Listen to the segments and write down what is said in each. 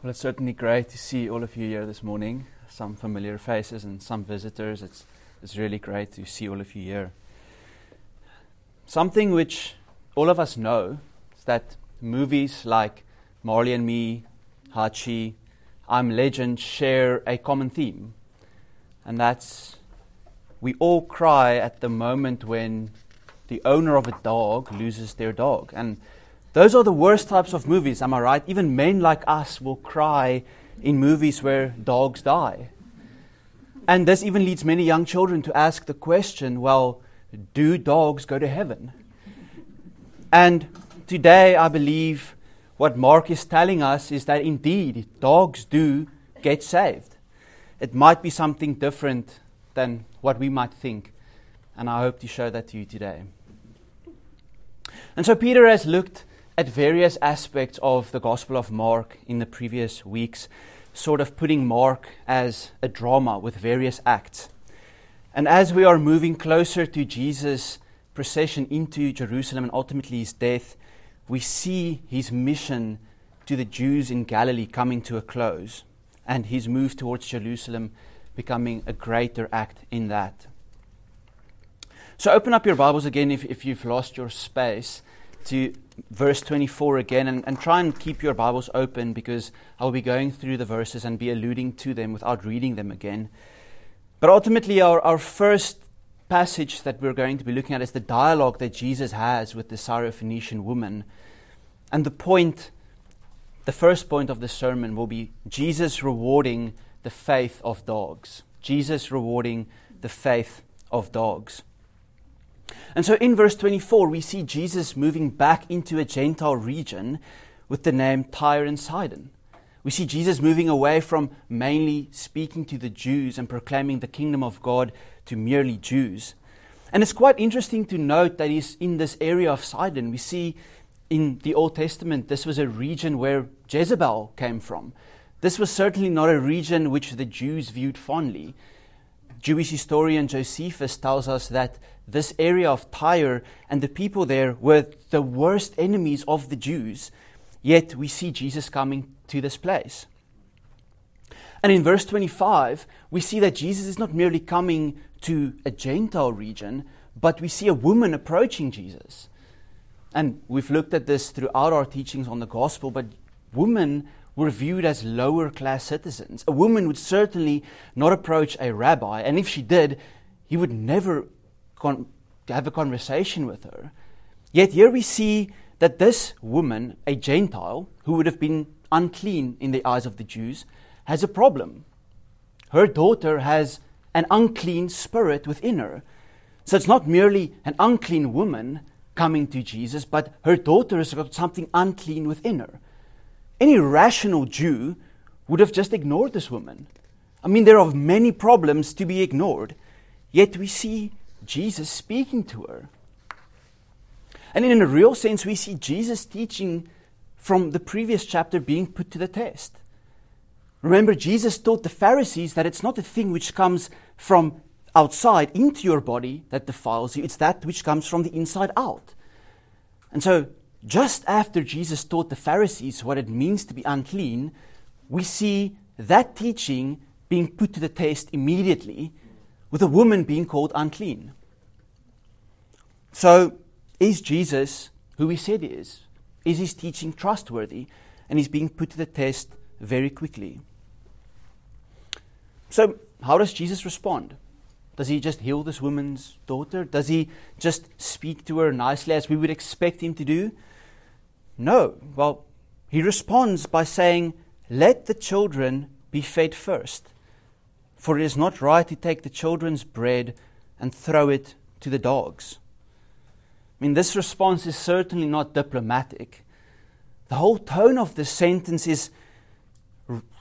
Well, it's certainly great to see all of you here this morning. Some familiar faces and some visitors. It's, it's really great to see all of you here. Something which all of us know is that movies like Marley and Me, Hachi, I'm Legend share a common theme. And that's we all cry at the moment when the owner of a dog loses their dog. And those are the worst types of movies, am I right? Even men like us will cry in movies where dogs die. And this even leads many young children to ask the question well, do dogs go to heaven? And today, I believe what Mark is telling us is that indeed dogs do get saved. It might be something different than what we might think, and I hope to show that to you today. And so Peter has looked at various aspects of the Gospel of Mark in the previous weeks, sort of putting Mark as a drama with various acts. And as we are moving closer to Jesus' procession into Jerusalem and ultimately his death, we see his mission to the Jews in Galilee coming to a close and his move towards Jerusalem becoming a greater act in that. So open up your Bibles again if, if you've lost your space to verse 24 again and, and try and keep your Bibles open because I'll be going through the verses and be alluding to them without reading them again. But ultimately, our, our first passage that we're going to be looking at is the dialogue that Jesus has with the Syrophoenician woman. And the point, the first point of the sermon will be Jesus rewarding the faith of dogs. Jesus rewarding the faith of dogs. And so in verse 24, we see Jesus moving back into a Gentile region with the name Tyre and Sidon. We see Jesus moving away from mainly speaking to the Jews and proclaiming the kingdom of God to merely Jews. And it's quite interesting to note that he's in this area of Sidon. We see in the Old Testament, this was a region where Jezebel came from. This was certainly not a region which the Jews viewed fondly. Jewish historian Josephus tells us that this area of Tyre and the people there were the worst enemies of the Jews, yet we see Jesus coming to this place. And in verse 25, we see that Jesus is not merely coming to a Gentile region, but we see a woman approaching Jesus. And we've looked at this throughout our teachings on the gospel, but women were viewed as lower class citizens. A woman would certainly not approach a rabbi, and if she did, he would never con- have a conversation with her. Yet here we see that this woman, a Gentile, who would have been unclean in the eyes of the Jews, has a problem. Her daughter has an unclean spirit within her. So it's not merely an unclean woman coming to Jesus, but her daughter has got something unclean within her. Any rational Jew would have just ignored this woman. I mean, there are many problems to be ignored, yet we see Jesus speaking to her. And in a real sense, we see Jesus teaching from the previous chapter being put to the test. Remember, Jesus taught the Pharisees that it's not a thing which comes from outside into your body that defiles you, it's that which comes from the inside out. And so, just after Jesus taught the Pharisees what it means to be unclean, we see that teaching being put to the test immediately with a woman being called unclean. So, is Jesus who he said he is? Is his teaching trustworthy? And he's being put to the test very quickly. So, how does Jesus respond? Does he just heal this woman's daughter? Does he just speak to her nicely as we would expect him to do? No. Well, he responds by saying, Let the children be fed first, for it is not right to take the children's bread and throw it to the dogs. I mean, this response is certainly not diplomatic. The whole tone of this sentence is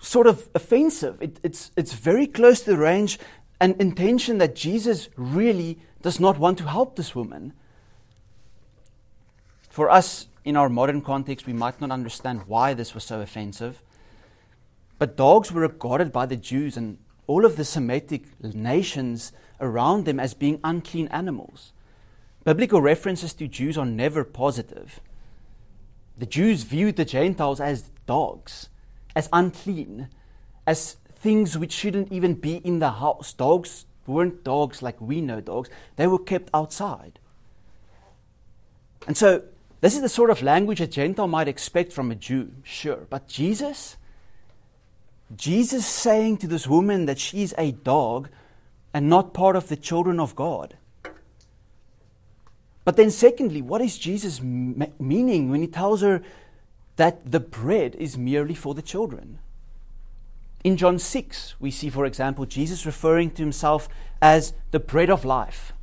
sort of offensive. It, it's, it's very close to the range and intention that Jesus really does not want to help this woman. For us, in our modern context, we might not understand why this was so offensive. But dogs were regarded by the Jews and all of the Semitic nations around them as being unclean animals. Biblical references to Jews are never positive. The Jews viewed the Gentiles as dogs as unclean, as things which shouldn't even be in the house. Dogs weren't dogs like we know dogs, they were kept outside. And so, this is the sort of language a Gentile might expect from a Jew, sure. But Jesus, Jesus saying to this woman that she's a dog and not part of the children of God. But then, secondly, what is Jesus meaning when he tells her that the bread is merely for the children? In John 6, we see, for example, Jesus referring to himself as the bread of life.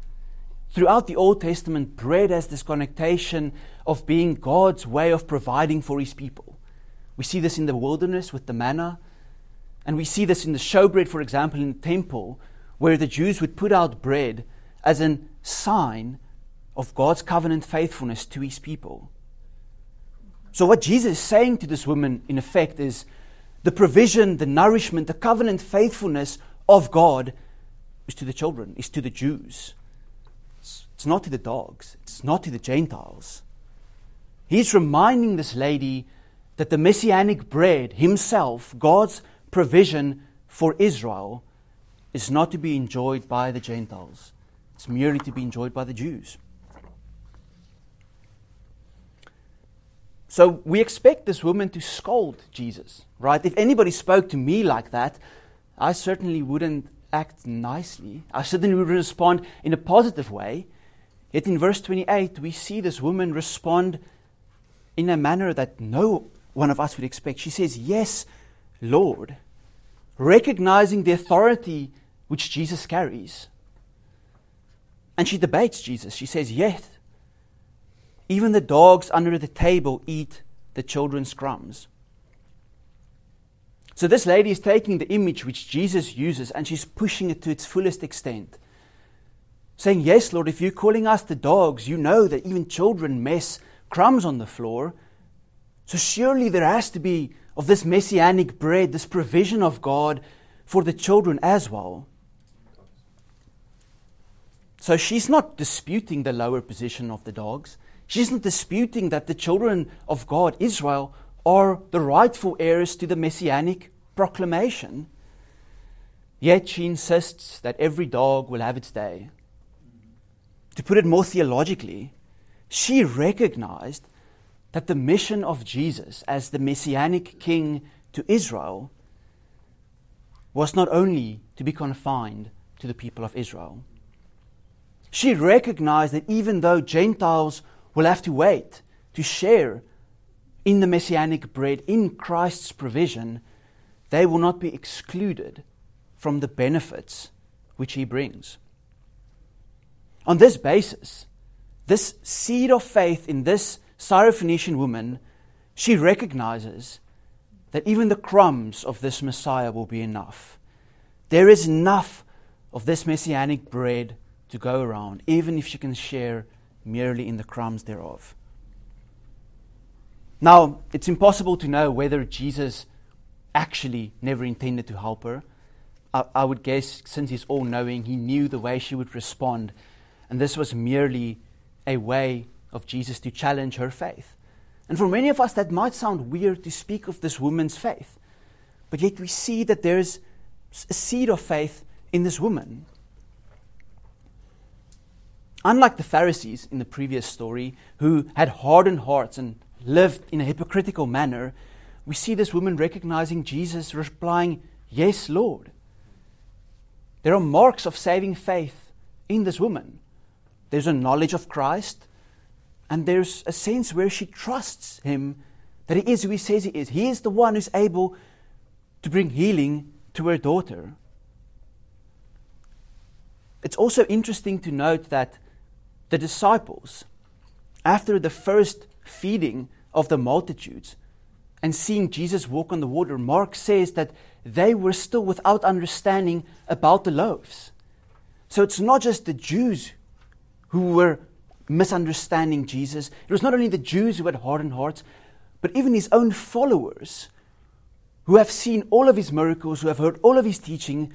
Throughout the Old Testament, bread has this connotation of being God's way of providing for his people. We see this in the wilderness with the manna, and we see this in the showbread, for example, in the temple, where the Jews would put out bread as a sign of God's covenant faithfulness to his people. So, what Jesus is saying to this woman, in effect, is the provision, the nourishment, the covenant faithfulness of God is to the children, is to the Jews. It's not to the dogs, it's not to the Gentiles. He's reminding this lady that the messianic bread himself, God's provision for Israel, is not to be enjoyed by the Gentiles. It's merely to be enjoyed by the Jews. So we expect this woman to scold Jesus, right? If anybody spoke to me like that, I certainly wouldn't act nicely. I certainly would respond in a positive way. Yet in verse 28, we see this woman respond in a manner that no one of us would expect. She says, Yes, Lord, recognizing the authority which Jesus carries. And she debates Jesus. She says, Yes, even the dogs under the table eat the children's crumbs. So this lady is taking the image which Jesus uses and she's pushing it to its fullest extent saying, Yes, Lord, if you're calling us the dogs, you know that even children mess crumbs on the floor. So surely there has to be of this messianic bread, this provision of God for the children as well. So she's not disputing the lower position of the dogs. She's not disputing that the children of God, Israel, are the rightful heirs to the messianic proclamation. Yet she insists that every dog will have its day to put it more theologically, she recognized that the mission of Jesus as the messianic king to Israel was not only to be confined to the people of Israel. She recognized that even though Gentiles will have to wait to share in the messianic bread, in Christ's provision, they will not be excluded from the benefits which he brings. On this basis, this seed of faith in this Syrophoenician woman, she recognizes that even the crumbs of this Messiah will be enough. There is enough of this messianic bread to go around, even if she can share merely in the crumbs thereof. Now, it's impossible to know whether Jesus actually never intended to help her. I, I would guess, since he's all knowing, he knew the way she would respond and this was merely a way of Jesus to challenge her faith. And for many of us, that might sound weird to speak of this woman's faith. But yet we see that there's a seed of faith in this woman. Unlike the Pharisees in the previous story, who had hardened hearts and lived in a hypocritical manner, we see this woman recognizing Jesus, replying, Yes, Lord. There are marks of saving faith in this woman. There's a knowledge of Christ, and there's a sense where she trusts him that he is who he says he is. He is the one who's able to bring healing to her daughter. It's also interesting to note that the disciples, after the first feeding of the multitudes and seeing Jesus walk on the water, Mark says that they were still without understanding about the loaves. So it's not just the Jews who were misunderstanding Jesus. It was not only the Jews who had hardened hearts, but even his own followers who have seen all of his miracles, who have heard all of his teaching,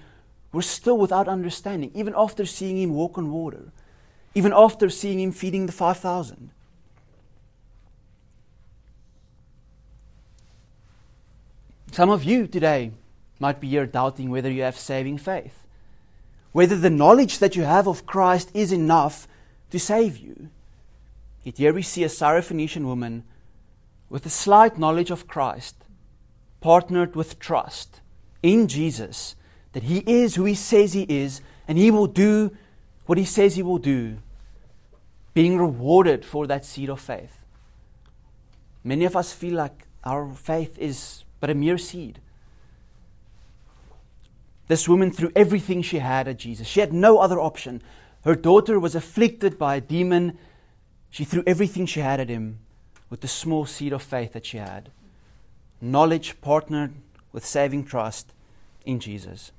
were still without understanding, even after seeing him walk on water, even after seeing him feeding the 5,000. Some of you today might be here doubting whether you have saving faith, whether the knowledge that you have of Christ is enough to save you. Yet here we see a Syrophoenician woman with a slight knowledge of Christ, partnered with trust in Jesus, that He is who He says He is, and He will do what He says He will do, being rewarded for that seed of faith. Many of us feel like our faith is but a mere seed. This woman threw everything she had at Jesus. She had no other option. Her daughter was afflicted by a demon. She threw everything she had at him with the small seed of faith that she had. Knowledge partnered with saving trust in Jesus.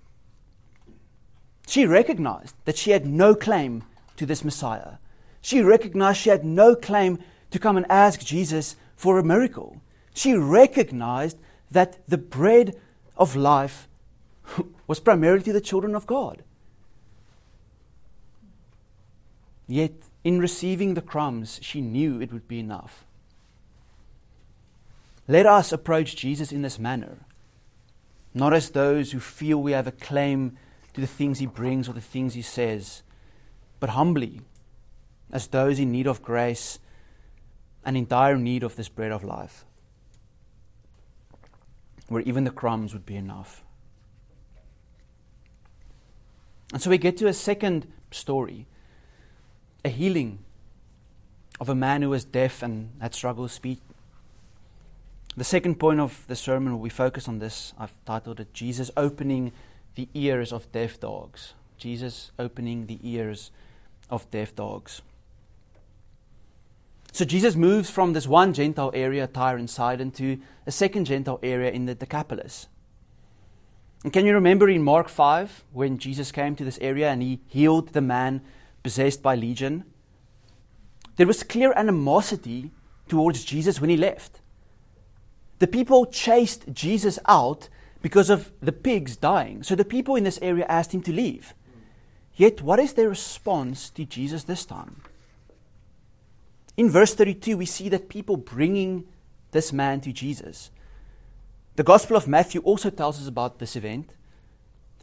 She recognized that she had no claim to this Messiah. She recognized she had no claim to come and ask Jesus for a miracle. She recognized that the bread of life was primarily to the children of God. Yet, in receiving the crumbs, she knew it would be enough. Let us approach Jesus in this manner, not as those who feel we have a claim to the things he brings or the things he says, but humbly, as those in need of grace and in dire need of this bread of life, where even the crumbs would be enough. And so we get to a second story a healing of a man who was deaf and had struggled with speech. The second point of the sermon, we focus on this. I've titled it Jesus opening the ears of deaf dogs. Jesus opening the ears of deaf dogs. So Jesus moves from this one Gentile area, Tyre and Sidon, to a second Gentile area in the Decapolis. And can you remember in Mark 5 when Jesus came to this area and he healed the man possessed by legion? There was clear animosity towards Jesus when he left. The people chased Jesus out because of the pigs dying. So the people in this area asked him to leave. Yet, what is their response to Jesus this time? In verse 32, we see that people bringing this man to Jesus. The Gospel of Matthew also tells us about this event.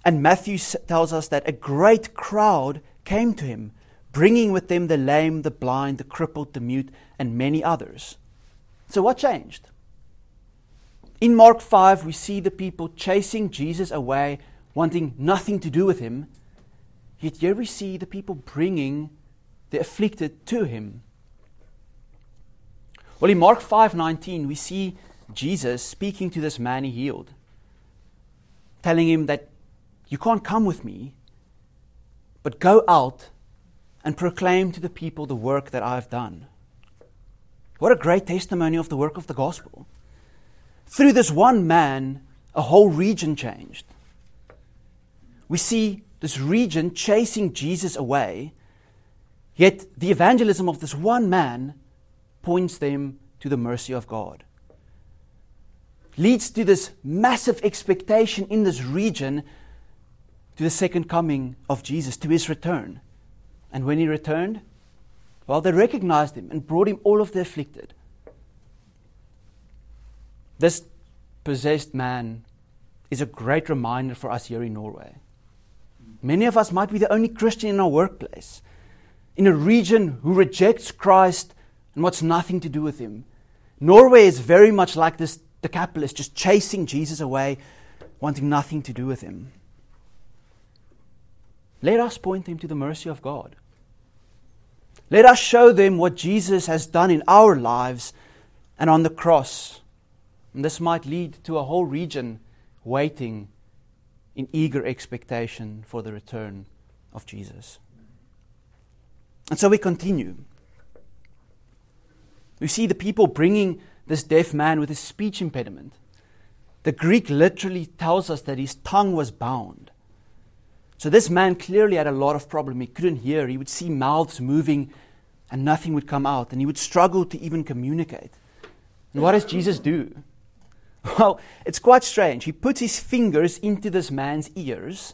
And Matthew tells us that a great crowd came to him, bringing with them the lame, the blind, the crippled, the mute, and many others. So, what changed? In Mark 5, we see the people chasing Jesus away, wanting nothing to do with him. Yet here we see the people bringing the afflicted to him. Well, in Mark 5:19, we see Jesus speaking to this man he healed, telling him that you can't come with me, but go out and proclaim to the people the work that I have done. What a great testimony of the work of the gospel. Through this one man, a whole region changed. We see this region chasing Jesus away, yet the evangelism of this one man points them to the mercy of God. Leads to this massive expectation in this region to the second coming of Jesus, to his return. And when he returned, well, they recognized him and brought him all of the afflicted. This possessed man is a great reminder for us here in Norway. Many of us might be the only Christian in our workplace, in a region who rejects Christ and wants nothing to do with him. Norway is very much like this Decapolis, just chasing Jesus away, wanting nothing to do with him. Let us point them to the mercy of God. Let us show them what Jesus has done in our lives and on the cross. And this might lead to a whole region waiting in eager expectation for the return of Jesus. And so we continue. We see the people bringing this deaf man with a speech impediment. The Greek literally tells us that his tongue was bound. So this man clearly had a lot of problem. He couldn't hear. He would see mouths moving and nothing would come out, and he would struggle to even communicate. And what does Jesus do? Well, it's quite strange. He puts his fingers into this man's ears,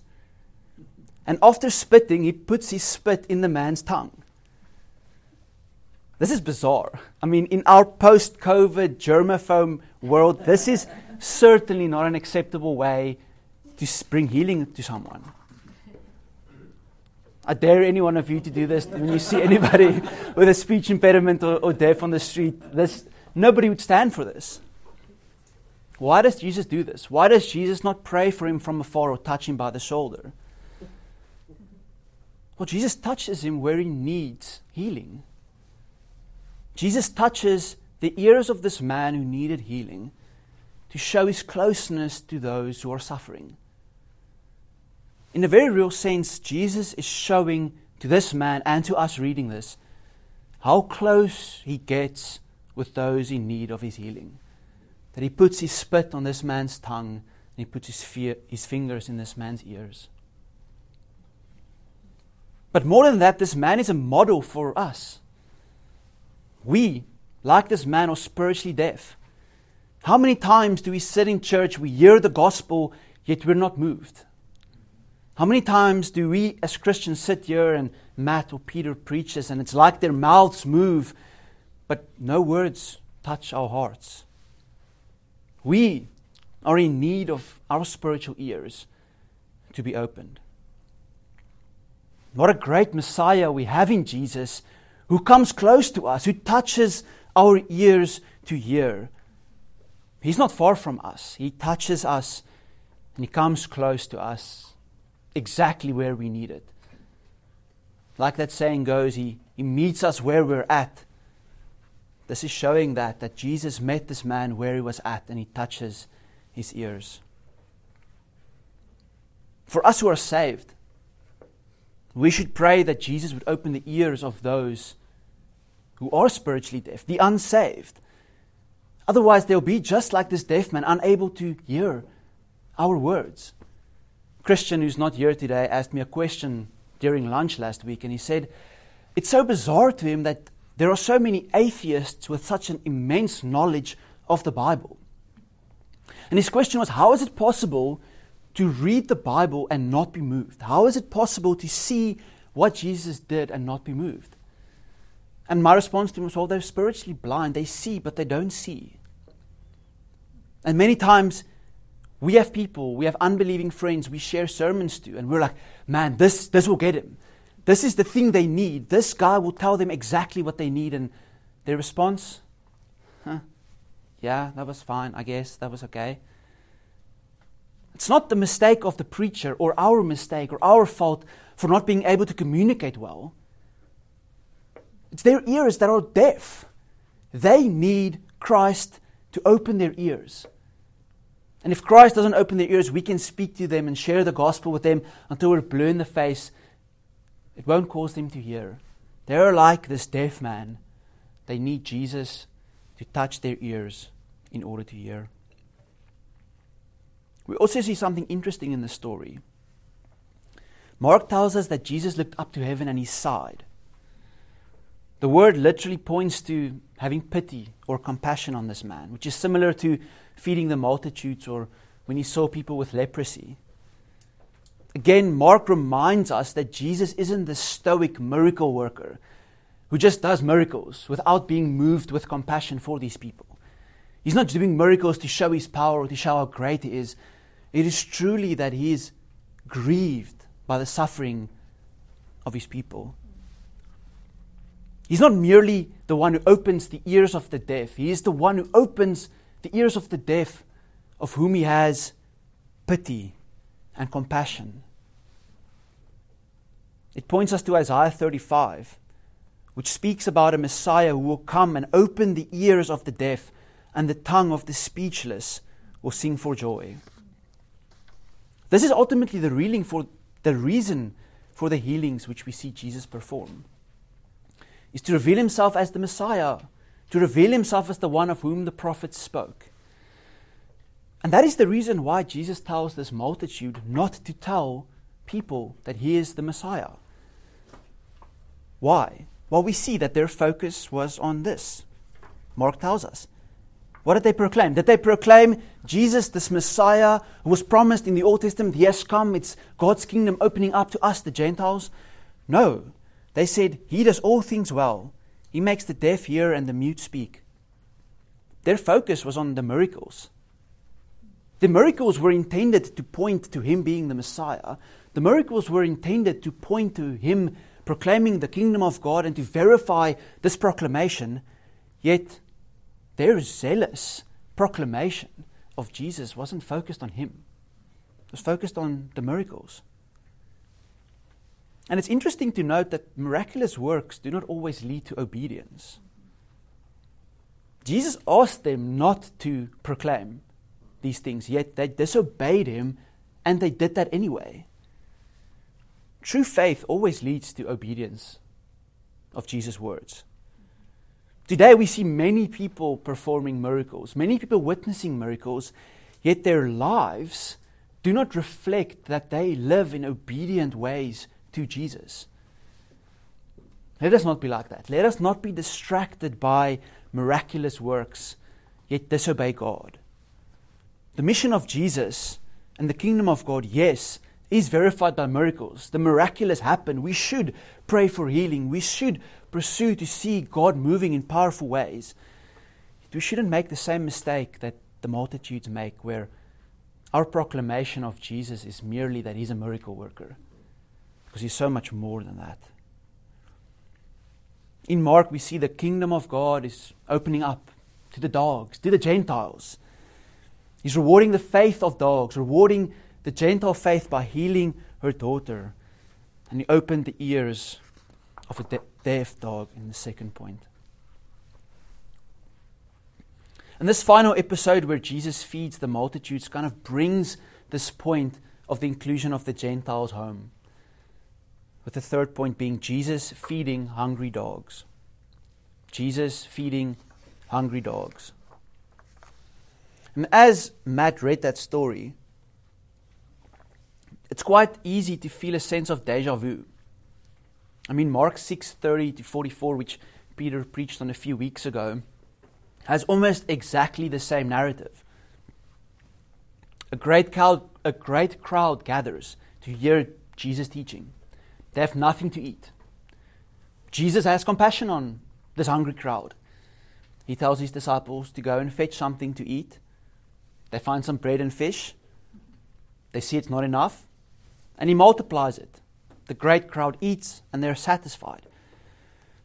and after spitting, he puts his spit in the man's tongue. This is bizarre. I mean, in our post COVID germaphobe world, this is certainly not an acceptable way to bring healing to someone. I dare any one of you to do this when you see anybody with a speech impediment or, or deaf on the street. This, nobody would stand for this. Why does Jesus do this? Why does Jesus not pray for him from afar or touch him by the shoulder? Well, Jesus touches him where he needs healing. Jesus touches the ears of this man who needed healing to show his closeness to those who are suffering. In a very real sense, Jesus is showing to this man and to us reading this how close he gets with those in need of his healing. That he puts his spit on this man's tongue and he puts his, fear, his fingers in this man's ears. But more than that, this man is a model for us. We, like this man, are spiritually deaf. How many times do we sit in church, we hear the gospel, yet we're not moved? How many times do we as Christians sit here and Matt or Peter preaches and it's like their mouths move, but no words touch our hearts? We are in need of our spiritual ears to be opened. What a great Messiah we have in Jesus who comes close to us, who touches our ears to hear. He's not far from us. He touches us and He comes close to us exactly where we need it. Like that saying goes, He, he meets us where we're at. This is showing that, that Jesus met this man where he was at and He touches his ears. For us who are saved, we should pray that Jesus would open the ears of those who are spiritually deaf, the unsaved. Otherwise, they'll be just like this deaf man, unable to hear our words. Christian, who's not here today, asked me a question during lunch last week, and he said, It's so bizarre to him that there are so many atheists with such an immense knowledge of the Bible. And his question was, How is it possible to read the Bible and not be moved? How is it possible to see what Jesus did and not be moved? And my response to him was, well, they're spiritually blind. They see, but they don't see. And many times we have people, we have unbelieving friends we share sermons to, and we're like, man, this, this will get him. This is the thing they need. This guy will tell them exactly what they need. And their response, huh, yeah, that was fine. I guess that was okay. It's not the mistake of the preacher or our mistake or our fault for not being able to communicate well. It's their ears that are deaf. They need Christ to open their ears. And if Christ doesn't open their ears, we can speak to them and share the gospel with them until we're blue in the face. It won't cause them to hear. They're like this deaf man. They need Jesus to touch their ears in order to hear. We also see something interesting in the story. Mark tells us that Jesus looked up to heaven and he sighed. The word literally points to having pity or compassion on this man, which is similar to feeding the multitudes or when he saw people with leprosy. Again, Mark reminds us that Jesus isn't the stoic miracle worker who just does miracles without being moved with compassion for these people. He's not doing miracles to show his power or to show how great he is, it is truly that he is grieved by the suffering of his people. He's not merely the one who opens the ears of the deaf, he is the one who opens the ears of the deaf, of whom he has pity and compassion. It points us to Isaiah 35, which speaks about a Messiah who will come and open the ears of the deaf, and the tongue of the speechless will sing for joy. This is ultimately the reason for the reason for the healings which we see Jesus perform. Is to reveal himself as the Messiah, to reveal himself as the one of whom the prophets spoke. And that is the reason why Jesus tells this multitude not to tell people that he is the Messiah. Why? Well, we see that their focus was on this. Mark tells us what did they proclaim? Did they proclaim Jesus, this Messiah who was promised in the Old Testament? He has come. It's God's kingdom opening up to us, the Gentiles. No. They said, He does all things well. He makes the deaf hear and the mute speak. Their focus was on the miracles. The miracles were intended to point to him being the Messiah. The miracles were intended to point to him proclaiming the kingdom of God and to verify this proclamation. Yet their zealous proclamation of Jesus wasn't focused on him, it was focused on the miracles. And it's interesting to note that miraculous works do not always lead to obedience. Jesus asked them not to proclaim these things, yet they disobeyed him and they did that anyway. True faith always leads to obedience of Jesus' words. Today we see many people performing miracles, many people witnessing miracles, yet their lives do not reflect that they live in obedient ways to Jesus. Let us not be like that. Let us not be distracted by miraculous works, yet disobey God. The mission of Jesus and the kingdom of God, yes, is verified by miracles. The miraculous happen. We should pray for healing. We should pursue to see God moving in powerful ways. We shouldn't make the same mistake that the multitudes make, where our proclamation of Jesus is merely that he's a miracle worker because he's so much more than that. In Mark, we see the kingdom of God is opening up to the dogs, to the Gentiles. He's rewarding the faith of dogs, rewarding the Gentile faith by healing her daughter. And he opened the ears of a de- deaf dog in the second point. And this final episode where Jesus feeds the multitudes kind of brings this point of the inclusion of the Gentiles home with the third point being Jesus feeding hungry dogs. Jesus feeding hungry dogs. And as Matt read that story, it's quite easy to feel a sense of deja vu. I mean, Mark 6:30 to 44, which Peter preached on a few weeks ago, has almost exactly the same narrative. A great crowd, a great crowd gathers to hear Jesus teaching. They have nothing to eat. Jesus has compassion on this hungry crowd. He tells his disciples to go and fetch something to eat. They find some bread and fish. They see it's not enough. And he multiplies it. The great crowd eats and they're satisfied.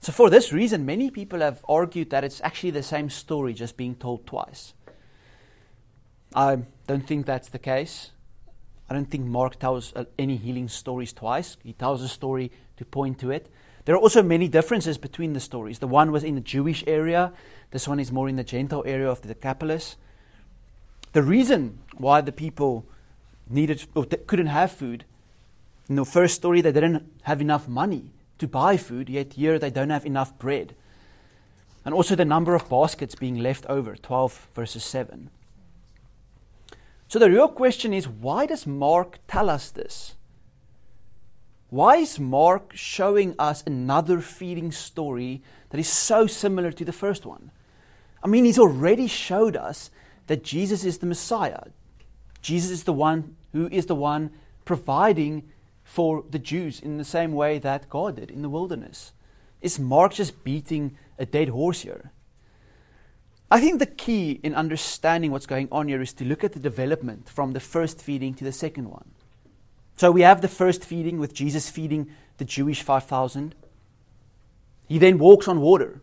So, for this reason, many people have argued that it's actually the same story just being told twice. I don't think that's the case. I don't think Mark tells uh, any healing stories twice. He tells a story to point to it. There are also many differences between the stories. The one was in the Jewish area, this one is more in the Gentile area of the Decapolis. The reason why the people needed or couldn't have food, in the first story, they didn't have enough money to buy food, yet here they don't have enough bread. And also the number of baskets being left over, 12 verses 7. So the real question is why does Mark tell us this? Why is Mark showing us another feeding story that is so similar to the first one? I mean, he's already showed us that Jesus is the Messiah. Jesus is the one who is the one providing for the Jews in the same way that God did in the wilderness. Is Mark just beating a dead horse here? I think the key in understanding what's going on here is to look at the development from the first feeding to the second one. So we have the first feeding with Jesus feeding the Jewish 5,000. He then walks on water.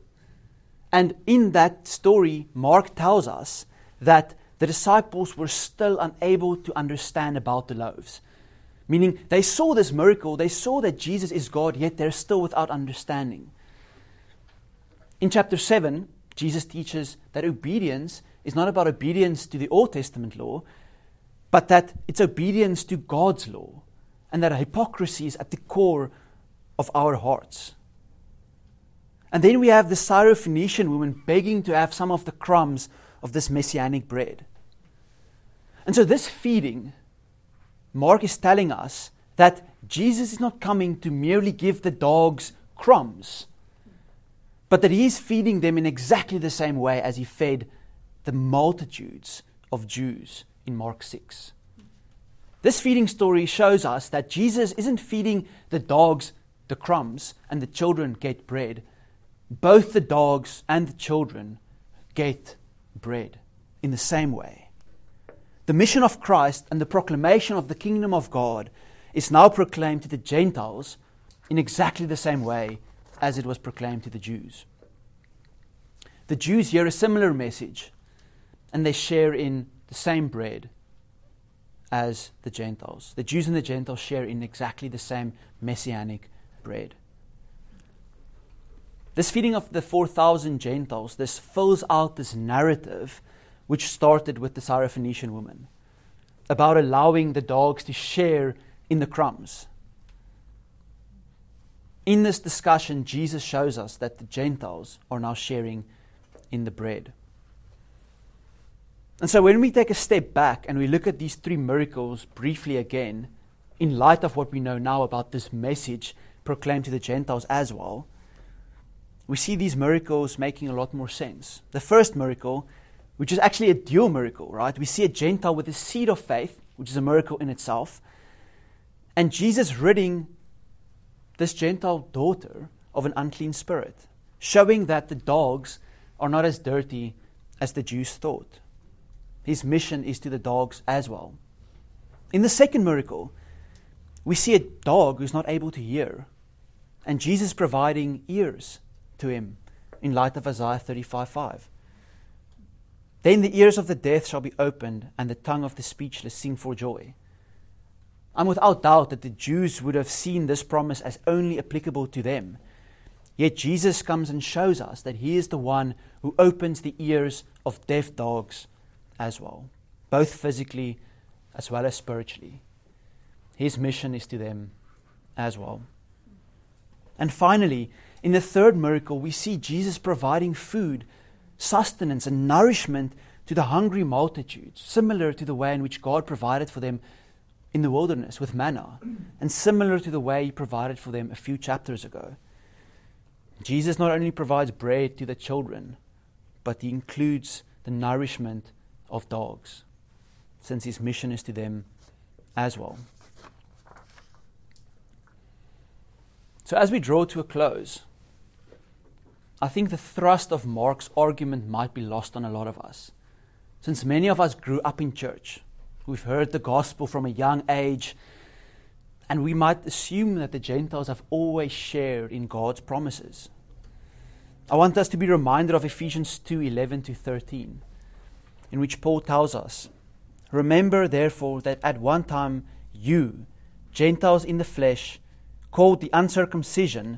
And in that story, Mark tells us that the disciples were still unable to understand about the loaves. Meaning, they saw this miracle, they saw that Jesus is God, yet they're still without understanding. In chapter 7, Jesus teaches that obedience is not about obedience to the Old Testament law, but that it's obedience to God's law, and that hypocrisy is at the core of our hearts. And then we have the Syrophoenician woman begging to have some of the crumbs of this messianic bread. And so, this feeding, Mark is telling us that Jesus is not coming to merely give the dogs crumbs but that he is feeding them in exactly the same way as he fed the multitudes of Jews in Mark 6. This feeding story shows us that Jesus isn't feeding the dogs the crumbs and the children get bread. Both the dogs and the children get bread in the same way. The mission of Christ and the proclamation of the kingdom of God is now proclaimed to the Gentiles in exactly the same way as it was proclaimed to the Jews. The Jews hear a similar message and they share in the same bread as the Gentiles. The Jews and the Gentiles share in exactly the same messianic bread. This feeding of the 4,000 Gentiles, this fills out this narrative which started with the Syrophoenician woman about allowing the dogs to share in the crumbs. In this discussion, Jesus shows us that the Gentiles are now sharing in the bread. And so, when we take a step back and we look at these three miracles briefly again, in light of what we know now about this message proclaimed to the Gentiles as well, we see these miracles making a lot more sense. The first miracle, which is actually a dual miracle, right? We see a Gentile with a seed of faith, which is a miracle in itself, and Jesus ridding this Gentile daughter of an unclean spirit, showing that the dogs are not as dirty as the Jews thought. His mission is to the dogs as well. In the second miracle, we see a dog who's not able to hear, and Jesus providing ears to him in light of Isaiah 35:5. Then the ears of the deaf shall be opened, and the tongue of the speechless sing for joy. I'm without doubt that the Jews would have seen this promise as only applicable to them. Yet Jesus comes and shows us that He is the one who opens the ears of deaf dogs as well, both physically as well as spiritually. His mission is to them as well. And finally, in the third miracle, we see Jesus providing food, sustenance, and nourishment to the hungry multitudes, similar to the way in which God provided for them in the wilderness with manna, and similar to the way He provided for them a few chapters ago. Jesus not only provides bread to the children, but He includes the nourishment of dogs, since His mission is to them as well. So, as we draw to a close, I think the thrust of Mark's argument might be lost on a lot of us. Since many of us grew up in church, We've heard the gospel from a young age, and we might assume that the Gentiles have always shared in God's promises. I want us to be reminded of Ephesians 2 11 to 13, in which Paul tells us, Remember, therefore, that at one time you, Gentiles in the flesh, called the uncircumcision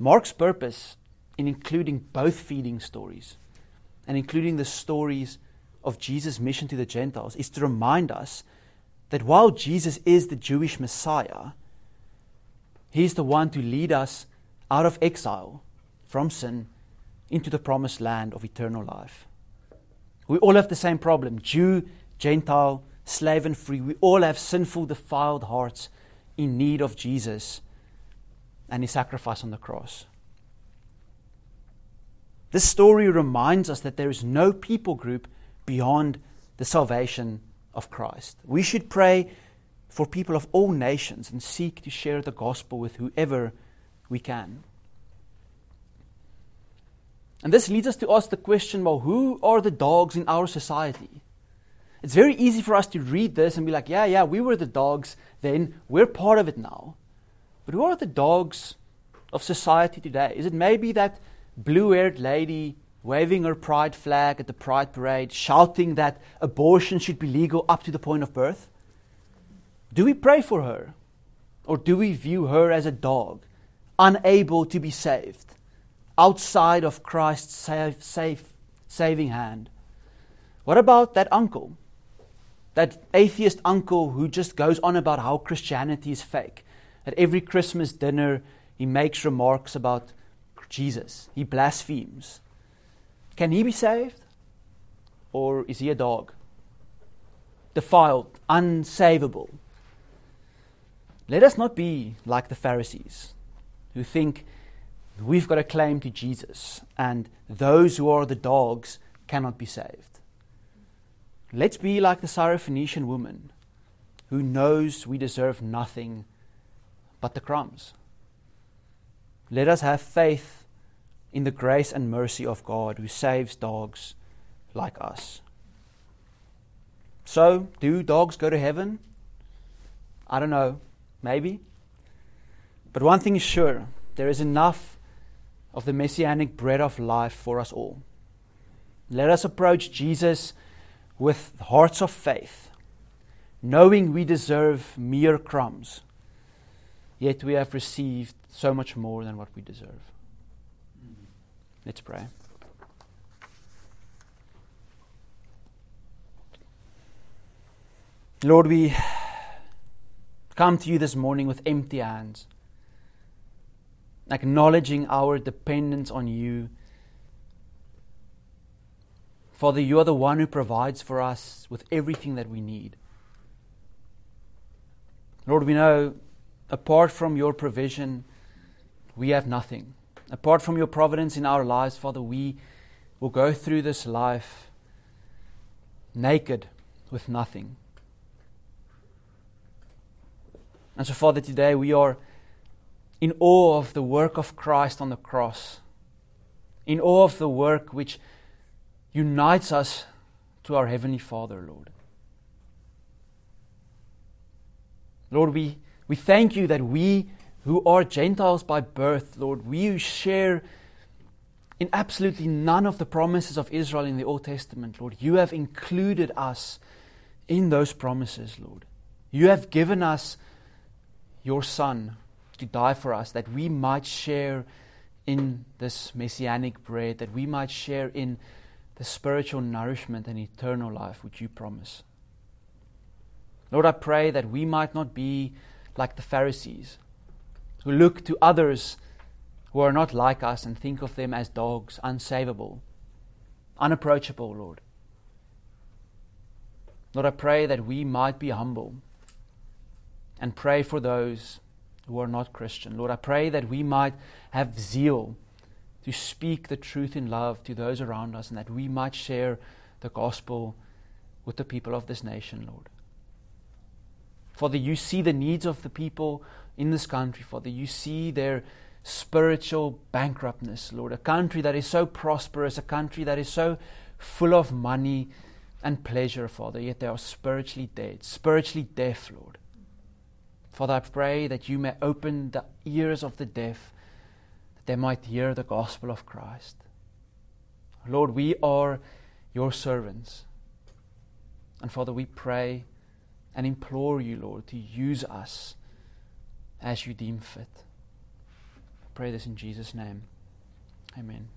Mark's purpose in including both feeding stories and including the stories of Jesus' mission to the Gentiles is to remind us that while Jesus is the Jewish Messiah, He's the one to lead us out of exile from sin into the promised land of eternal life. We all have the same problem Jew, Gentile, slave, and free. We all have sinful, defiled hearts in need of Jesus and His sacrifice on the cross. This story reminds us that there is no people group beyond the salvation of Christ. We should pray for people of all nations and seek to share the gospel with whoever we can. And this leads us to ask the question well, who are the dogs in our society? It's very easy for us to read this and be like, yeah, yeah, we were the dogs then, we're part of it now. But who are the dogs of society today? Is it maybe that blue haired lady waving her pride flag at the pride parade, shouting that abortion should be legal up to the point of birth? Do we pray for her? Or do we view her as a dog, unable to be saved, outside of Christ's safe, safe, saving hand? What about that uncle? That atheist uncle who just goes on about how Christianity is fake. At every Christmas dinner, he makes remarks about Jesus. He blasphemes. Can he be saved? Or is he a dog? defiled, unsavable. Let us not be like the Pharisees who think we've got a claim to Jesus and those who are the dogs cannot be saved. Let's be like the Syrophoenician woman who knows we deserve nothing but the crumbs. Let us have faith in the grace and mercy of God who saves dogs like us. So, do dogs go to heaven? I don't know. Maybe. But one thing is sure there is enough of the messianic bread of life for us all. Let us approach Jesus with hearts of faith, knowing we deserve mere crumbs, yet we have received so much more than what we deserve. Let's pray. Lord, we come to you this morning with empty hands, acknowledging our dependence on you. Father, you are the one who provides for us with everything that we need. Lord, we know apart from your provision, we have nothing. Apart from your providence in our lives, Father, we will go through this life naked with nothing. And so, Father, today we are in awe of the work of Christ on the cross, in awe of the work which unites us to our Heavenly Father, Lord. Lord, we, we thank you that we who are Gentiles by birth, Lord, we who share in absolutely none of the promises of Israel in the Old Testament, Lord, you have included us in those promises, Lord. You have given us your Son to die for us, that we might share in this messianic bread, that we might share in the spiritual nourishment and eternal life which you promise. Lord, I pray that we might not be like the Pharisees, who look to others who are not like us and think of them as dogs, unsavable, unapproachable, Lord. Lord, I pray that we might be humble and pray for those who are not Christian. Lord, I pray that we might have zeal to speak the truth in love to those around us and that we might share the gospel with the people of this nation, Lord. Father, you see the needs of the people in this country, Father. You see their spiritual bankruptness, Lord. A country that is so prosperous, a country that is so full of money and pleasure, Father, yet they are spiritually dead, spiritually deaf, Lord. Father, I pray that you may open the ears of the deaf, that they might hear the gospel of Christ. Lord, we are your servants. And Father, we pray and implore you, Lord, to use us as you deem fit. I pray this in Jesus' name. Amen.